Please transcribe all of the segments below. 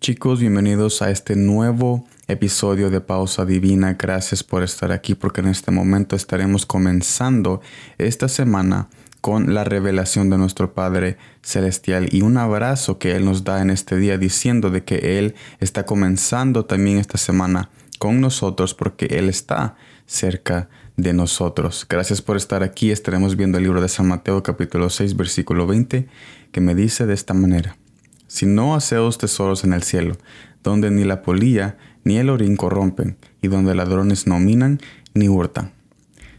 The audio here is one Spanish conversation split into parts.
Chicos, bienvenidos a este nuevo episodio de Pausa Divina. Gracias por estar aquí porque en este momento estaremos comenzando esta semana con la revelación de nuestro Padre Celestial y un abrazo que Él nos da en este día diciendo de que Él está comenzando también esta semana con nosotros porque Él está cerca de nosotros. Gracias por estar aquí. Estaremos viendo el libro de San Mateo capítulo 6 versículo 20 que me dice de esta manera no haceos tesoros en el cielo, donde ni la polilla ni el orín corrompen, y donde ladrones no minan ni hurtan.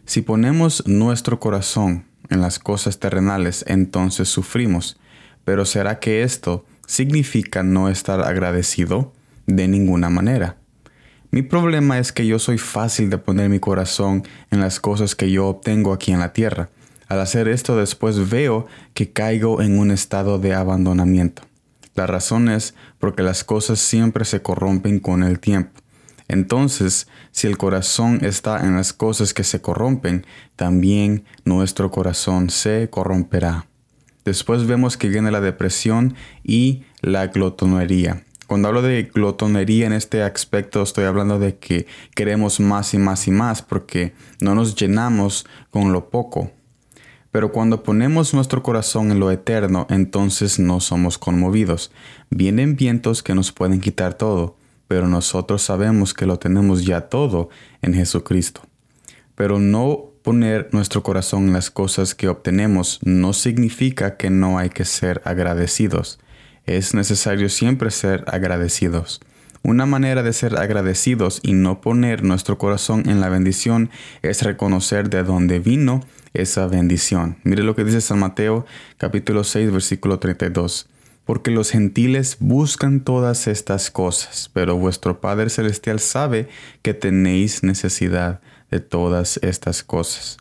Si ponemos nuestro corazón en las cosas terrenales, entonces sufrimos. Pero ¿será que esto significa no estar agradecido? De ninguna manera. Mi problema es que yo soy fácil de poner mi corazón en las cosas que yo obtengo aquí en la tierra. Al hacer esto después veo que caigo en un estado de abandonamiento. La razón es porque las cosas siempre se corrompen con el tiempo. Entonces, si el corazón está en las cosas que se corrompen, también nuestro corazón se corromperá. Después vemos que viene la depresión y la glotonería. Cuando hablo de glotonería en este aspecto estoy hablando de que queremos más y más y más porque no nos llenamos con lo poco. Pero cuando ponemos nuestro corazón en lo eterno, entonces no somos conmovidos. Vienen vientos que nos pueden quitar todo, pero nosotros sabemos que lo tenemos ya todo en Jesucristo. Pero no poner nuestro corazón en las cosas que obtenemos no significa que no hay que ser agradecidos. Es necesario siempre ser agradecidos. Una manera de ser agradecidos y no poner nuestro corazón en la bendición es reconocer de dónde vino esa bendición. Mire lo que dice San Mateo capítulo 6 versículo 32. Porque los gentiles buscan todas estas cosas, pero vuestro Padre Celestial sabe que tenéis necesidad de todas estas cosas.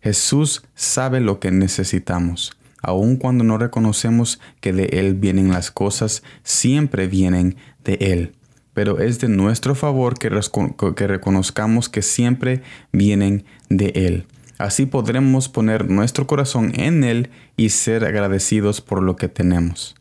Jesús sabe lo que necesitamos. Aun cuando no reconocemos que de Él vienen las cosas, siempre vienen de Él pero es de nuestro favor que, que reconozcamos que siempre vienen de Él. Así podremos poner nuestro corazón en Él y ser agradecidos por lo que tenemos.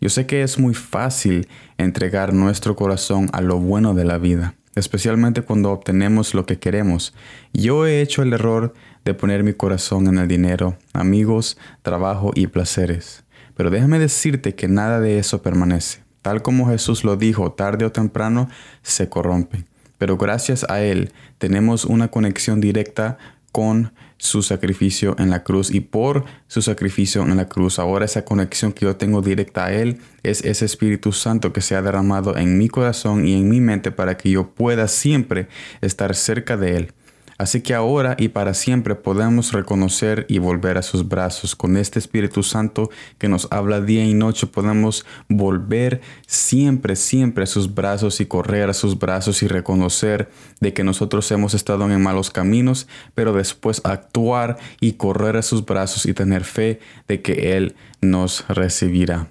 Yo sé que es muy fácil entregar nuestro corazón a lo bueno de la vida, especialmente cuando obtenemos lo que queremos. Yo he hecho el error de poner mi corazón en el dinero, amigos, trabajo y placeres. Pero déjame decirte que nada de eso permanece tal como Jesús lo dijo, tarde o temprano se corrompen. Pero gracias a Él tenemos una conexión directa con su sacrificio en la cruz y por su sacrificio en la cruz. Ahora esa conexión que yo tengo directa a Él es ese Espíritu Santo que se ha derramado en mi corazón y en mi mente para que yo pueda siempre estar cerca de Él. Así que ahora y para siempre podemos reconocer y volver a sus brazos. Con este Espíritu Santo que nos habla día y noche, podemos volver siempre, siempre a sus brazos y correr a sus brazos y reconocer de que nosotros hemos estado en malos caminos, pero después actuar y correr a sus brazos y tener fe de que Él nos recibirá.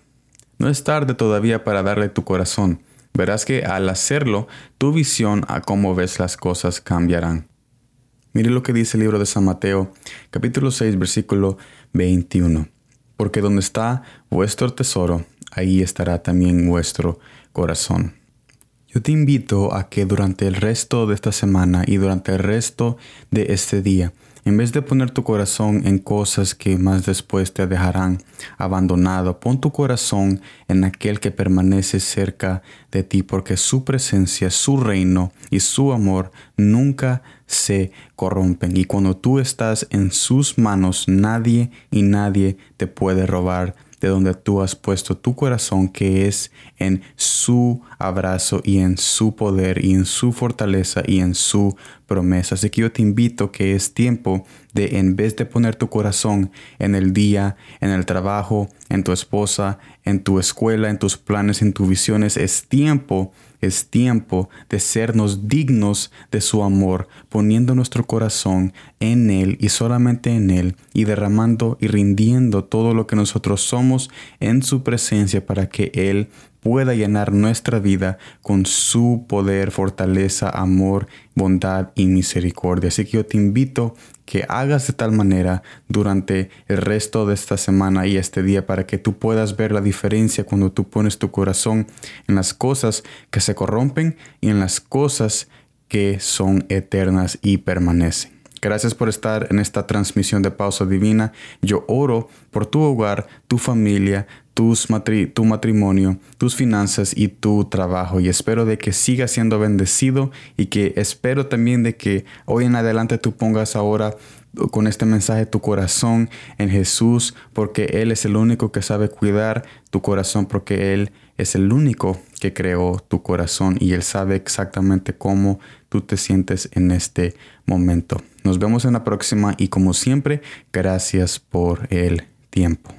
No es tarde todavía para darle tu corazón. Verás que al hacerlo, tu visión a cómo ves las cosas cambiarán. Mire lo que dice el libro de San Mateo, capítulo 6, versículo 21. Porque donde está vuestro tesoro, ahí estará también vuestro corazón. Yo te invito a que durante el resto de esta semana y durante el resto de este día, en vez de poner tu corazón en cosas que más después te dejarán abandonado, pon tu corazón en aquel que permanece cerca de ti, porque su presencia, su reino y su amor nunca se corrompen. Y cuando tú estás en sus manos, nadie y nadie te puede robar de donde tú has puesto tu corazón, que es en su abrazo y en su poder y en su fortaleza y en su promesa. Así que yo te invito que es tiempo de, en vez de poner tu corazón en el día, en el trabajo, en tu esposa, en tu escuela, en tus planes, en tus visiones, es tiempo es tiempo de sernos dignos de su amor, poniendo nuestro corazón en Él y solamente en Él, y derramando y rindiendo todo lo que nosotros somos en su presencia para que Él pueda llenar nuestra vida con su poder, fortaleza, amor, bondad y misericordia. Así que yo te invito que hagas de tal manera durante el resto de esta semana y este día para que tú puedas ver la diferencia cuando tú pones tu corazón en las cosas que se corrompen y en las cosas que son eternas y permanecen. Gracias por estar en esta transmisión de Pausa Divina. Yo oro por tu hogar, tu familia, tu matrimonio, tus finanzas y tu trabajo. Y espero de que siga siendo bendecido y que espero también de que hoy en adelante tú pongas ahora con este mensaje tu corazón en Jesús, porque Él es el único que sabe cuidar tu corazón, porque Él es el único que creó tu corazón y Él sabe exactamente cómo tú te sientes en este momento. Nos vemos en la próxima y como siempre, gracias por el tiempo.